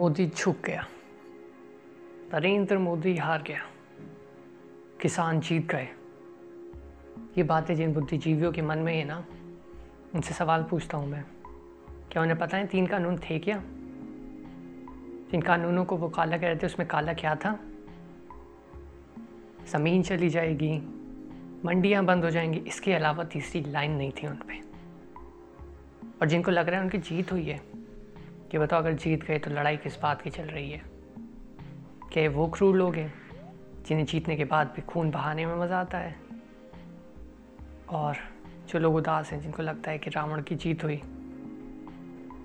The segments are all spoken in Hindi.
मोदी झुक गया। नरेंद्र मोदी हार गया। किसान जीत गए। ये बातें जिन बुद्धिजीवियों के मन में है ना, उनसे सवाल पूछता हूँ मैं। क्या उन्हें पता है तीन कानून थे क्या? जिन कानूनों को वो काला कह रहे थे, उसमें काला क्या था? ज़मीन चली जाएगी, मंडियाँ बंद हो जाएँगी, इसके अलावा तीसरी लाइन नहीं थी उन पर और जिनको लग रहा है उनकी जीत हुई है कि बताओ, अगर जीत गए तो लड़ाई किस बात की चल रही है? क्या वो क्रूर लोग हैं, जिन्हें जीतने के बाद भी खून बहाने में मज़ा आता है। और जो लोग उदास हैं, जिनको लगता है कि रावण की जीत हुई,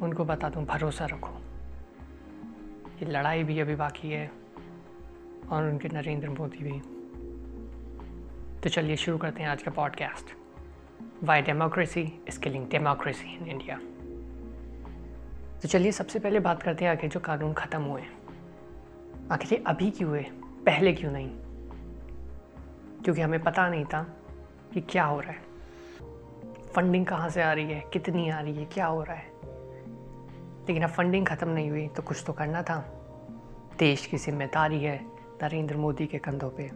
उनको बता दूँ, भरोसा रखो। ये लड़ाई भी अभी बाकी है, और उनके नरेंद्र मोदी भी। तो चलिए शुरू करते हैं आज का podcast why democracy is killing democracy in India तो चलिए सबसे पहले बात करते हैं आखिर जो कानून ख़त्म हुए आखिर ये अभी क्यों हुए? पहले क्यों नहीं? क्योंकि हमें पता नहीं था कि क्या हो रहा है। फंडिंग कहाँ से आ रही है? कितनी आ रही है? क्या हो रहा है? लेकिन अब फंडिंग ख़त्म नहीं हुई तो कुछ तो करना था। देश की ज़िम्मेदारी है नरेंद्र मोदी के कंधों पे।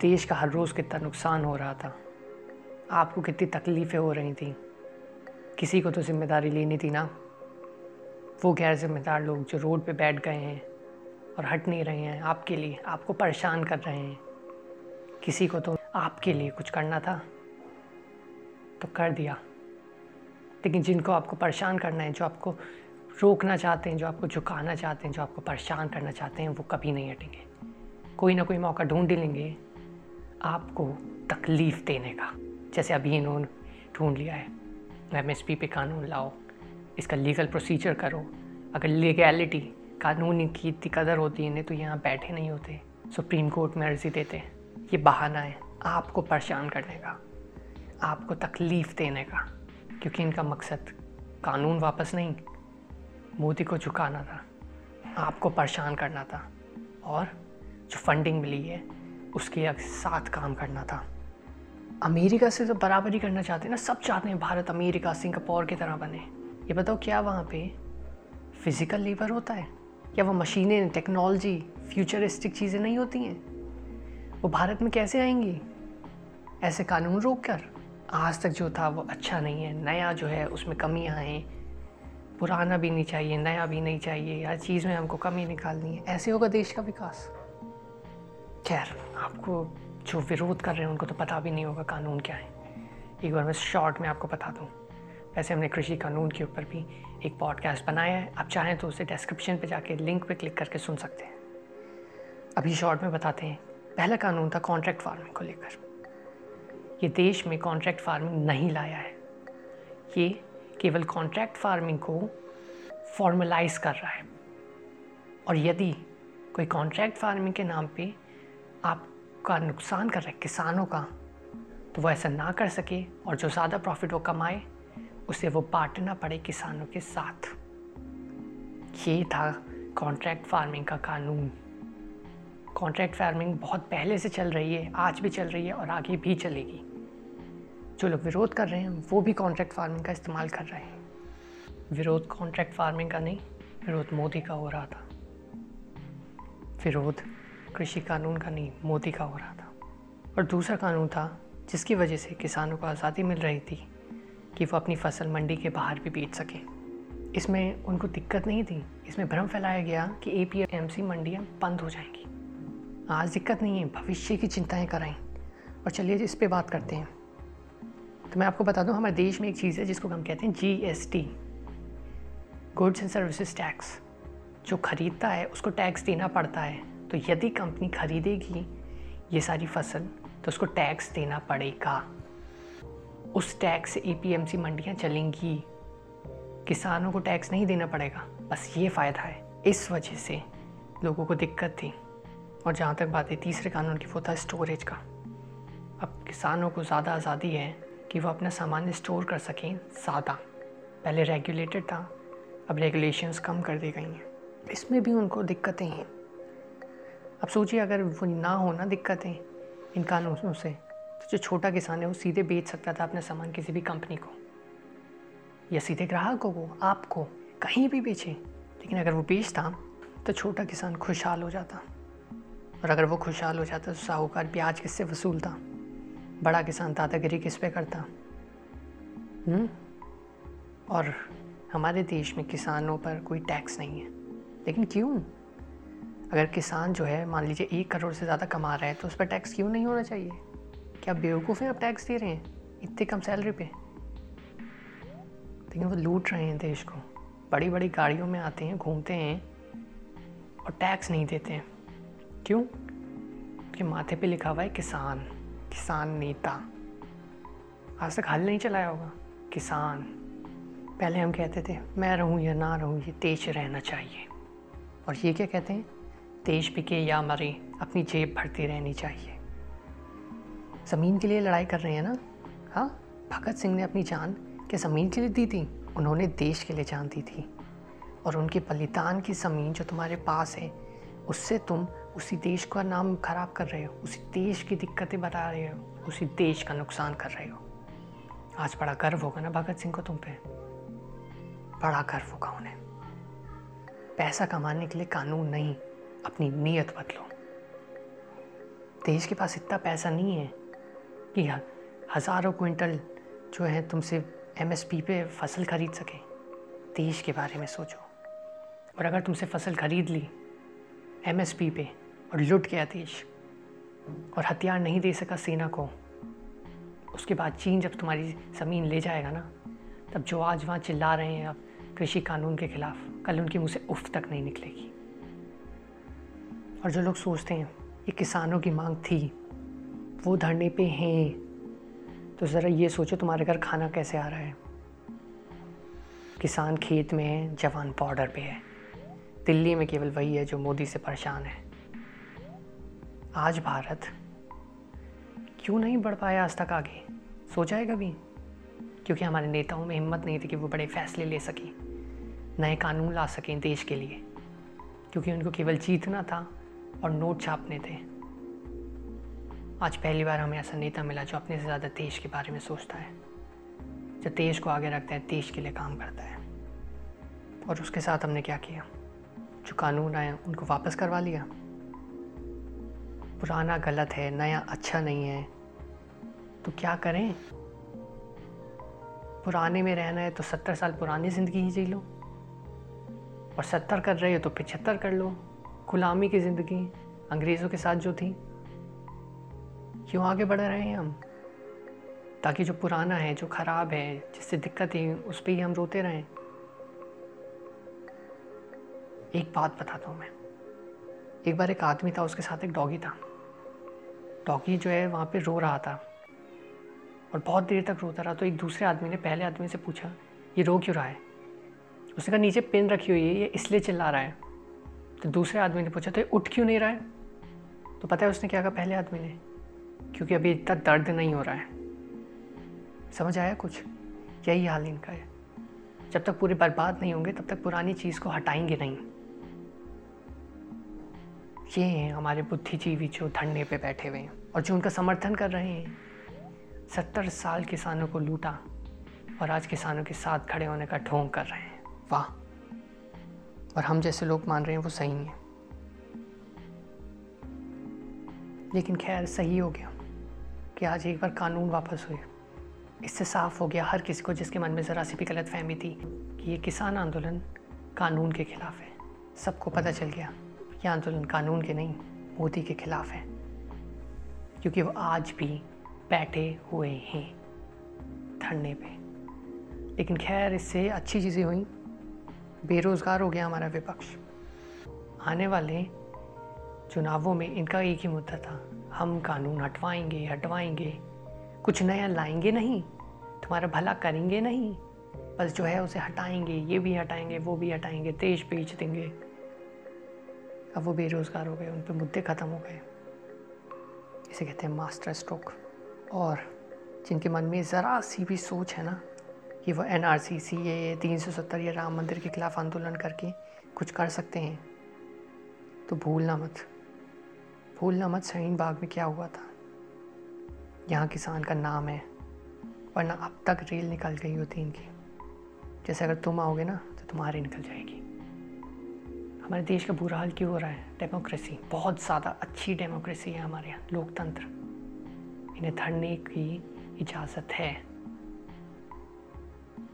देश का हर रोज़ कितना नुकसान हो रहा था। आपको कितनी तकलीफ़ें हो रही थी। किसी को तो ज़िम्मेदारी लेनी थी ना। वो गैर जिम्मेदार लोग जो रोड पे बैठ गए हैं और हट नहीं रहे हैं आपके लिए, आपको परेशान कर रहे हैं। किसी को तो आपके लिए कुछ करना था तो कर दिया। लेकिन जिनको आपको परेशान करना है, जो आपको रोकना चाहते हैं, जो आपको झुकाना चाहते हैं, जो आपको परेशान करना चाहते हैं, वो कभी नहीं हटेंगे। कोई ना कोई मौका ढूंढ लेंगे आपको तकलीफ़ देने का, जैसे अभी इन्होंने ढूंढ लिया है। एम एस पी पे कानून लाओ। इसका लीगल प्रोसीजर करो। अगर लीगैलिटी कानून की इतनी कदर होती है तो यहाँ बैठे नहीं होते। सुप्रीम कोर्ट में अर्जी देते ये बहाना है। आपको परेशान करने का। आपको तकलीफ़ देने का। क्योंकि इनका मकसद कानून वापस नहीं। मोदी को झुकाना था। आपको परेशान करना था। और जो फंडिंग मिली है, उसके साथ काम करना था। अमेरिका से तो बराबरी करना चाहते हैं ना? सब चाहते हैं भारत अमेरिका, सिंगापुर की तरह बने। ये बताओ क्या वहाँ पे फ़िज़िकल लेबर होता है? क्या वो मशीनें टेक्नोलॉजी फ्यूचरिस्टिक चीज़ें नहीं होती हैं? वो भारत में कैसे आएँगी? ऐसे कानून रोक कर? आज तक जो था वो अच्छा नहीं है, नया जो है उसमें कमियाँ हैं। पुराना भी नहीं चाहिए, नया भी नहीं चाहिए। हर चीज़ में हमको कमी निकालनी है। ऐसे होगा देश का विकास। खैर, आपको जो विरोध कर रहे हैं, उनको तो पता भी नहीं होगा कानून क्या है। एक बार मैं शॉर्ट में आपको बता दूँ। वैसे हमने कृषि कानून के ऊपर भी एक पॉडकास्ट बनाया है। आप चाहें तो उसे डिस्क्रिप्शन पे जाके लिंक पे क्लिक करके सुन सकते हैं। अभी शॉर्ट में बताते हैं। पहला कानून था कॉन्ट्रैक्ट फ़ार्मिंग को लेकर। ये देश में कॉन्ट्रैक्ट फ़ार्मिंग नहीं लाया है। ये केवल कॉन्ट्रैक्ट फ़ार्मिंग को फॉर्मलाइज कर रहा है। और यदि कोई कॉन्ट्रैक्ट फ़ार्मिंग के नाम पे आपका नुकसान कर रहा है, किसानों का तो वो ऐसा ना कर सके और जो ज़्यादा प्रॉफिट वो कमाए उसे वो बांटना पड़े किसानों के साथ। ये था कॉन्ट्रैक्ट फ़ार्मिंग का कानून। कॉन्ट्रैक्ट फ़ार्मिंग बहुत पहले से चल रही है, आज भी चल रही है और आगे भी चलेगी। जो लोग विरोध कर रहे हैं, वो भी कॉन्ट्रैक्ट फ़ार्मिंग का इस्तेमाल कर रहे हैं। विरोध कॉन्ट्रैक्ट फ़ार्मिंग का नहीं, विरोध मोदी का हो रहा था। विरोध कृषि कानून का नहीं, मोदी का हो रहा था। और दूसरा कानून था, जिसकी वजह से किसानों को आज़ादी मिल रही थी। कि वो अपनी फ़सल मंडी के बाहर भी बेच सकें। इसमें उनको दिक्कत नहीं थी। इसमें भ्रम फैलाया गया कि ए पी एम सी मंडियाँ बंद हो जाएँगी। आज दिक्कत नहीं है, भविष्य की चिंताएँ कराएँ। और चलिए इस पर बात करते हैं। तो मैं आपको बता दूँ, हमारे देश में एक चीज़ है जिसको हम कहते हैं G S T goods and services tax जो ख़रीदता है, उसको टैक्स देना पड़ता है। तो यदि कंपनी खरीदेगी ये सारी फ़सल तो उसको टैक्स देना पड़ेगा। उस टैक्स से ए पी एम सी मंडियाँ चलेंगी। किसानों को टैक्स नहीं देना पड़ेगा। बस ये फ़ायदा है। इस वजह से लोगों को दिक्कत थी। और जहाँ तक बात है तीसरे कानून की, वो था स्टोरेज का। अब किसानों को ज़्यादा आज़ादी है कि वो अपना सामान स्टोर कर सकें ज़्यादा पहले रेगुलेटेड था, अब रेगुलेशंस कम कर दी गई हैं। इसमें भी उनको दिक्कतें हैं। अब सोचिए, अगर वो ना हो ना दिक्कतें इन कानूनों से तो जो छोटा किसान है, वो सीधे बेच सकता था अपना सामान किसी भी कंपनी को। या सीधे ग्राहकों को, आपको, कहीं भी बेचें। लेकिन अगर वो बेचता तो छोटा किसान खुशहाल हो जाता। और अगर वो खुशहाल हो जाता तो साहूकार ब्याज किससे वसूलता? बड़ा किसान दादागिरी किस पे करता? हुँ? हम्म? और हमारे देश में किसानों पर कोई टैक्स नहीं है। लेकिन क्यों? अगर किसान जो है, मान लीजिए एक करोड़ से ज़्यादा कमा रहा है तो उस पर टैक्स क्यों नहीं होना चाहिए? क्या बेवकूफ़ हैं आप टैक्स दे रहे हैं? इतनी कम सैलरी पे। लेकिन वो लूट रहे हैं देश को। बड़ी बड़ी गाड़ियों में आते हैं, घूमते हैं और टैक्स नहीं देते हैं। क्यों? कि माथे पे लिखा हुआ है, किसान किसान नेता। आज तक हल नहीं चलाया होगा। किसान। पहले हम कहते थे, मैं रहूँ या ना रहूँ, ये देश रहना चाहिए। और ये क्या कहते हैं? देश बिके या मरे, अपनी जेब भरती रहनी चाहिए। ज़मीन के लिए लड़ाई कर रहे हैं ना? हाँ भगत सिंह ने अपनी जान क्या ज़मीन के लिए दी थी। उन्होंने देश के लिए जान दी थी। और उनके बलिदान की ज़मीन जो तुम्हारे पास है, उससे तुम उसी देश का नाम खराब कर रहे हो। उसी देश की दिक्कतें बता रहे हो। उसी देश का नुकसान कर रहे हो। आज बड़ा गर्व होगा ना भगत सिंह को तुम पे। बड़ा गर्व होगा उन्हें। पैसा कमाने के लिए कानून नहीं, अपनी नीयत बदलो। देश के पास इतना पैसा नहीं है। कि हज़ारों क्विंटल जो है तुमसे एमएसपी पे फ़सल खरीद सके। देश के बारे में सोचो। और अगर तुमसे फ़सल खरीद ली एमएसपी पे और लुट गया देश और हथियार नहीं दे सका सेना को, उसके बाद चीन जब तुम्हारी ज़मीन ले जाएगा ना, तब जो आज वहाँ चिल्ला रहे हैं अब कृषि कानून के खिलाफ, कल उनके मुँह से उफ तक नहीं निकलेगी। और जो लोग सोचते हैं, ये किसानों की मांग थी वो धरने पे हैं। तो ज़रा ये सोचो तुम्हारे घर खाना कैसे आ रहा है। किसान खेत में है, जवान बॉर्डर पे है। दिल्ली में केवल वही है जो मोदी से परेशान है। आज भारत क्यों नहीं बढ़ पाया आज तक आगे? सोचा है कभी क्योंकि हमारे नेताओं में हिम्मत नहीं थी कि वो बड़े फैसले ले सकें। नए कानून ला सकें देश के लिए। क्योंकि उनको केवल जीतना था और नोट छापने थे। आज पहली बार हमें ऐसा नेता मिला जो अपने से ज़्यादा देश के बारे में सोचता है, जो देश को आगे रखता है देश के लिए काम करता है। और उसके साथ हमने क्या किया? जो कानून आया, उनको वापस करवा लिया। पुराना गलत है, नया अच्छा नहीं है तो क्या करें? पुराने में रहना है तो सत्तर साल पुरानी ज़िंदगी ही जी लो। और सत्तर कर रहे हो तो पिछहत्तर कर लो। गुलामी की ज़िंदगी अंग्रेज़ों के साथ जो थी क्यों आगे बढ़ रहे हैं हम? ताकि जो पुराना है, जो ख़राब है, जिससे दिक्कत है, उस पर ही हम रोते रहें। एक बात बताता हूँ मैं। एक बार एक आदमी था, उसके साथ एक डॉगी था। डॉगी जो है, वहाँ पे रो रहा था। और बहुत देर तक रोता रहा तो एक दूसरे आदमी ने, पहले आदमी से पूछा, ये रो क्यों रहा है? उसने कहा, नीचे पेन रखी हुई है, ये इसलिए चिल्ला रहा है। तो दूसरे आदमी ने पूछा तो ये उठ क्यों नहीं रहा है? तो पता है उसने क्या कहा पहले आदमी ने? क्योंकि अभी इतना दर्द नहीं हो रहा है। समझ आया कुछ? यही हाल इनका है। जब तक पूरे बर्बाद नहीं होंगे, तब तक पुरानी चीज़ को हटाएँगे नहीं। ये हैं हमारे बुद्धिजीवी जो धरने पे बैठे हुए हैं और जो उनका समर्थन कर रहे हैं। सत्तर साल किसानों को लूटा और आज किसानों के साथ खड़े होने का ढोंग कर रहे हैं। वाह। और हम जैसे लोग मान रहे हैं वो सही है। लेकिन खैर, सही हो गया। कि आज एक बार कानून वापस हुए। इससे साफ़ हो गया हर किसी को जिसके मन में ज़रा सी भी गलत फहमी थी कि ये किसान आंदोलन कानून के खिलाफ है। सबको पता चल गया, ये आंदोलन कानून के नहीं, मोदी के खिलाफ है। क्योंकि वो आज भी बैठे हुए हैं, धरने पे। लेकिन खैर, इससे अच्छी चीज़ें हुई। बेरोज़गार हो गया हमारा विपक्ष। आने वाले चुनावों में इनका एक ही मुद्दा था हम कानून हटवाएँगे हटवाएँगे। कुछ नया लाएँगे नहीं, तुम्हारा भला करेंगे नहीं, बस जो है उसे हटाएँगे, ये भी हटाएँगे, वो भी हटाएँगे, देश बेच देंगे। अब वो बेरोज़गार हो गए, उन पर मुद्दे ख़त्म हो गए। इसे कहते हैं मास्टर स्ट्रोक। और जिनके मन में ज़रा सी भी सोच है ना, कि वो एन आर सी सी ए तीन सौ सत्तर या राम मंदिर के खिलाफ आंदोलन करके कुछ कर सकते हैं तो भूलना मत। भूलना मत शहीन बाग में क्या हुआ था? यहाँ किसान का नाम है, वरना अब तक रेल निकल गई होती इनकी जैसे अगर तुम आओगे ना तो तुम्हारी निकल जाएगी। हमारे देश का बुरा हाल क्यों हो रहा है? डेमोक्रेसी बहुत ज़्यादा अच्छी डेमोक्रेसी है हमारे यहाँ, लोकतंत्र। इन्हें धरने की इजाज़त है।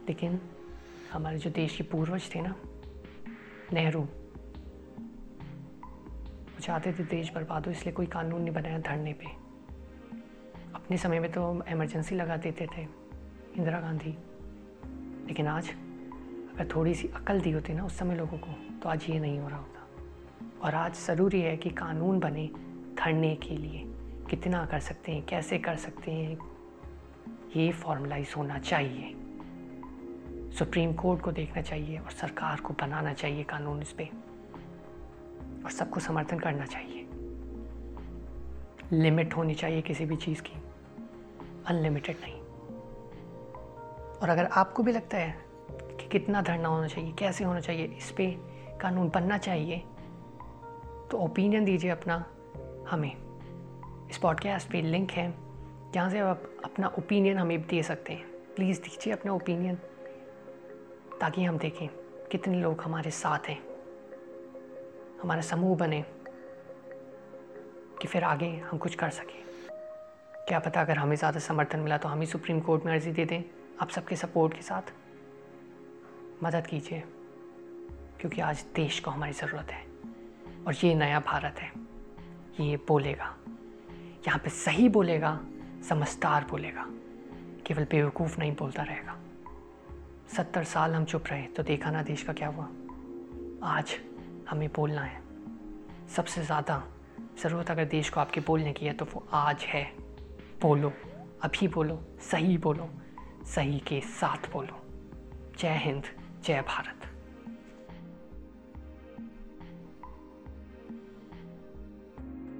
लेकिन हमारे जो देश के पूर्वज थे ना, नेहरू चाहते थे देश बर्बाद हो, इसलिए कोई कानून नहीं बनाया धरने पे। अपने समय में तो इमरजेंसी लगा देते थे, इंदिरा गांधी। लेकिन आज, अगर थोड़ी सी अकल दी होती ना उस समय लोगों को तो आज ये नहीं हो रहा होता। और आज ज़रूरी है कि कानून बने धरने के लिए। कितना कर सकते हैं, कैसे कर सकते हैं, ये फॉर्मलाइज होना चाहिए। सुप्रीम कोर्ट को देखना चाहिए और सरकार को बनाना चाहिए कानून इस पर और सबको समर्थन करना चाहिए। लिमिट होनी चाहिए किसी भी चीज़ की। अनलिमिटेड नहीं। और अगर आपको भी लगता है कि कितना धरना होना चाहिए, कैसे होना चाहिए, इस पर कानून बनना चाहिए तो ओपिनियन दीजिए अपना, हमें। इस पॉडकास्ट पे लिंक है, जहाँ से आप अपना ओपिनियन हमें दे सकते हैं। प्लीज़ दीजिए अपना ओपिनियन ताकि हम देखें कितने लोग हमारे साथ हैं। हमारा समूह बने कि फिर आगे हम कुछ कर सकें। क्या पता अगर हमें ज़्यादा समर्थन मिला तो हम ही सुप्रीम कोर्ट में अर्जी दे दें। आप सबके सपोर्ट के साथ मदद कीजिए, क्योंकि आज देश को हमारी ज़रूरत है और ये नया भारत है। ये बोलेगा, यहाँ पे सही बोलेगा, समझदार बोलेगा, केवल बेवकूफ़ नहीं बोलता रहेगा। सत्तर साल हम चुप रहे तो देखा ना देश का क्या हुआ। आज हमें बोलना है। सबसे ज़्यादा ज़रूरत अगर देश को आपके बोलने की है तो वो आज है। बोलो, अभी बोलो, सही बोलो, सही के साथ बोलो। जय हिंद, जय भारत।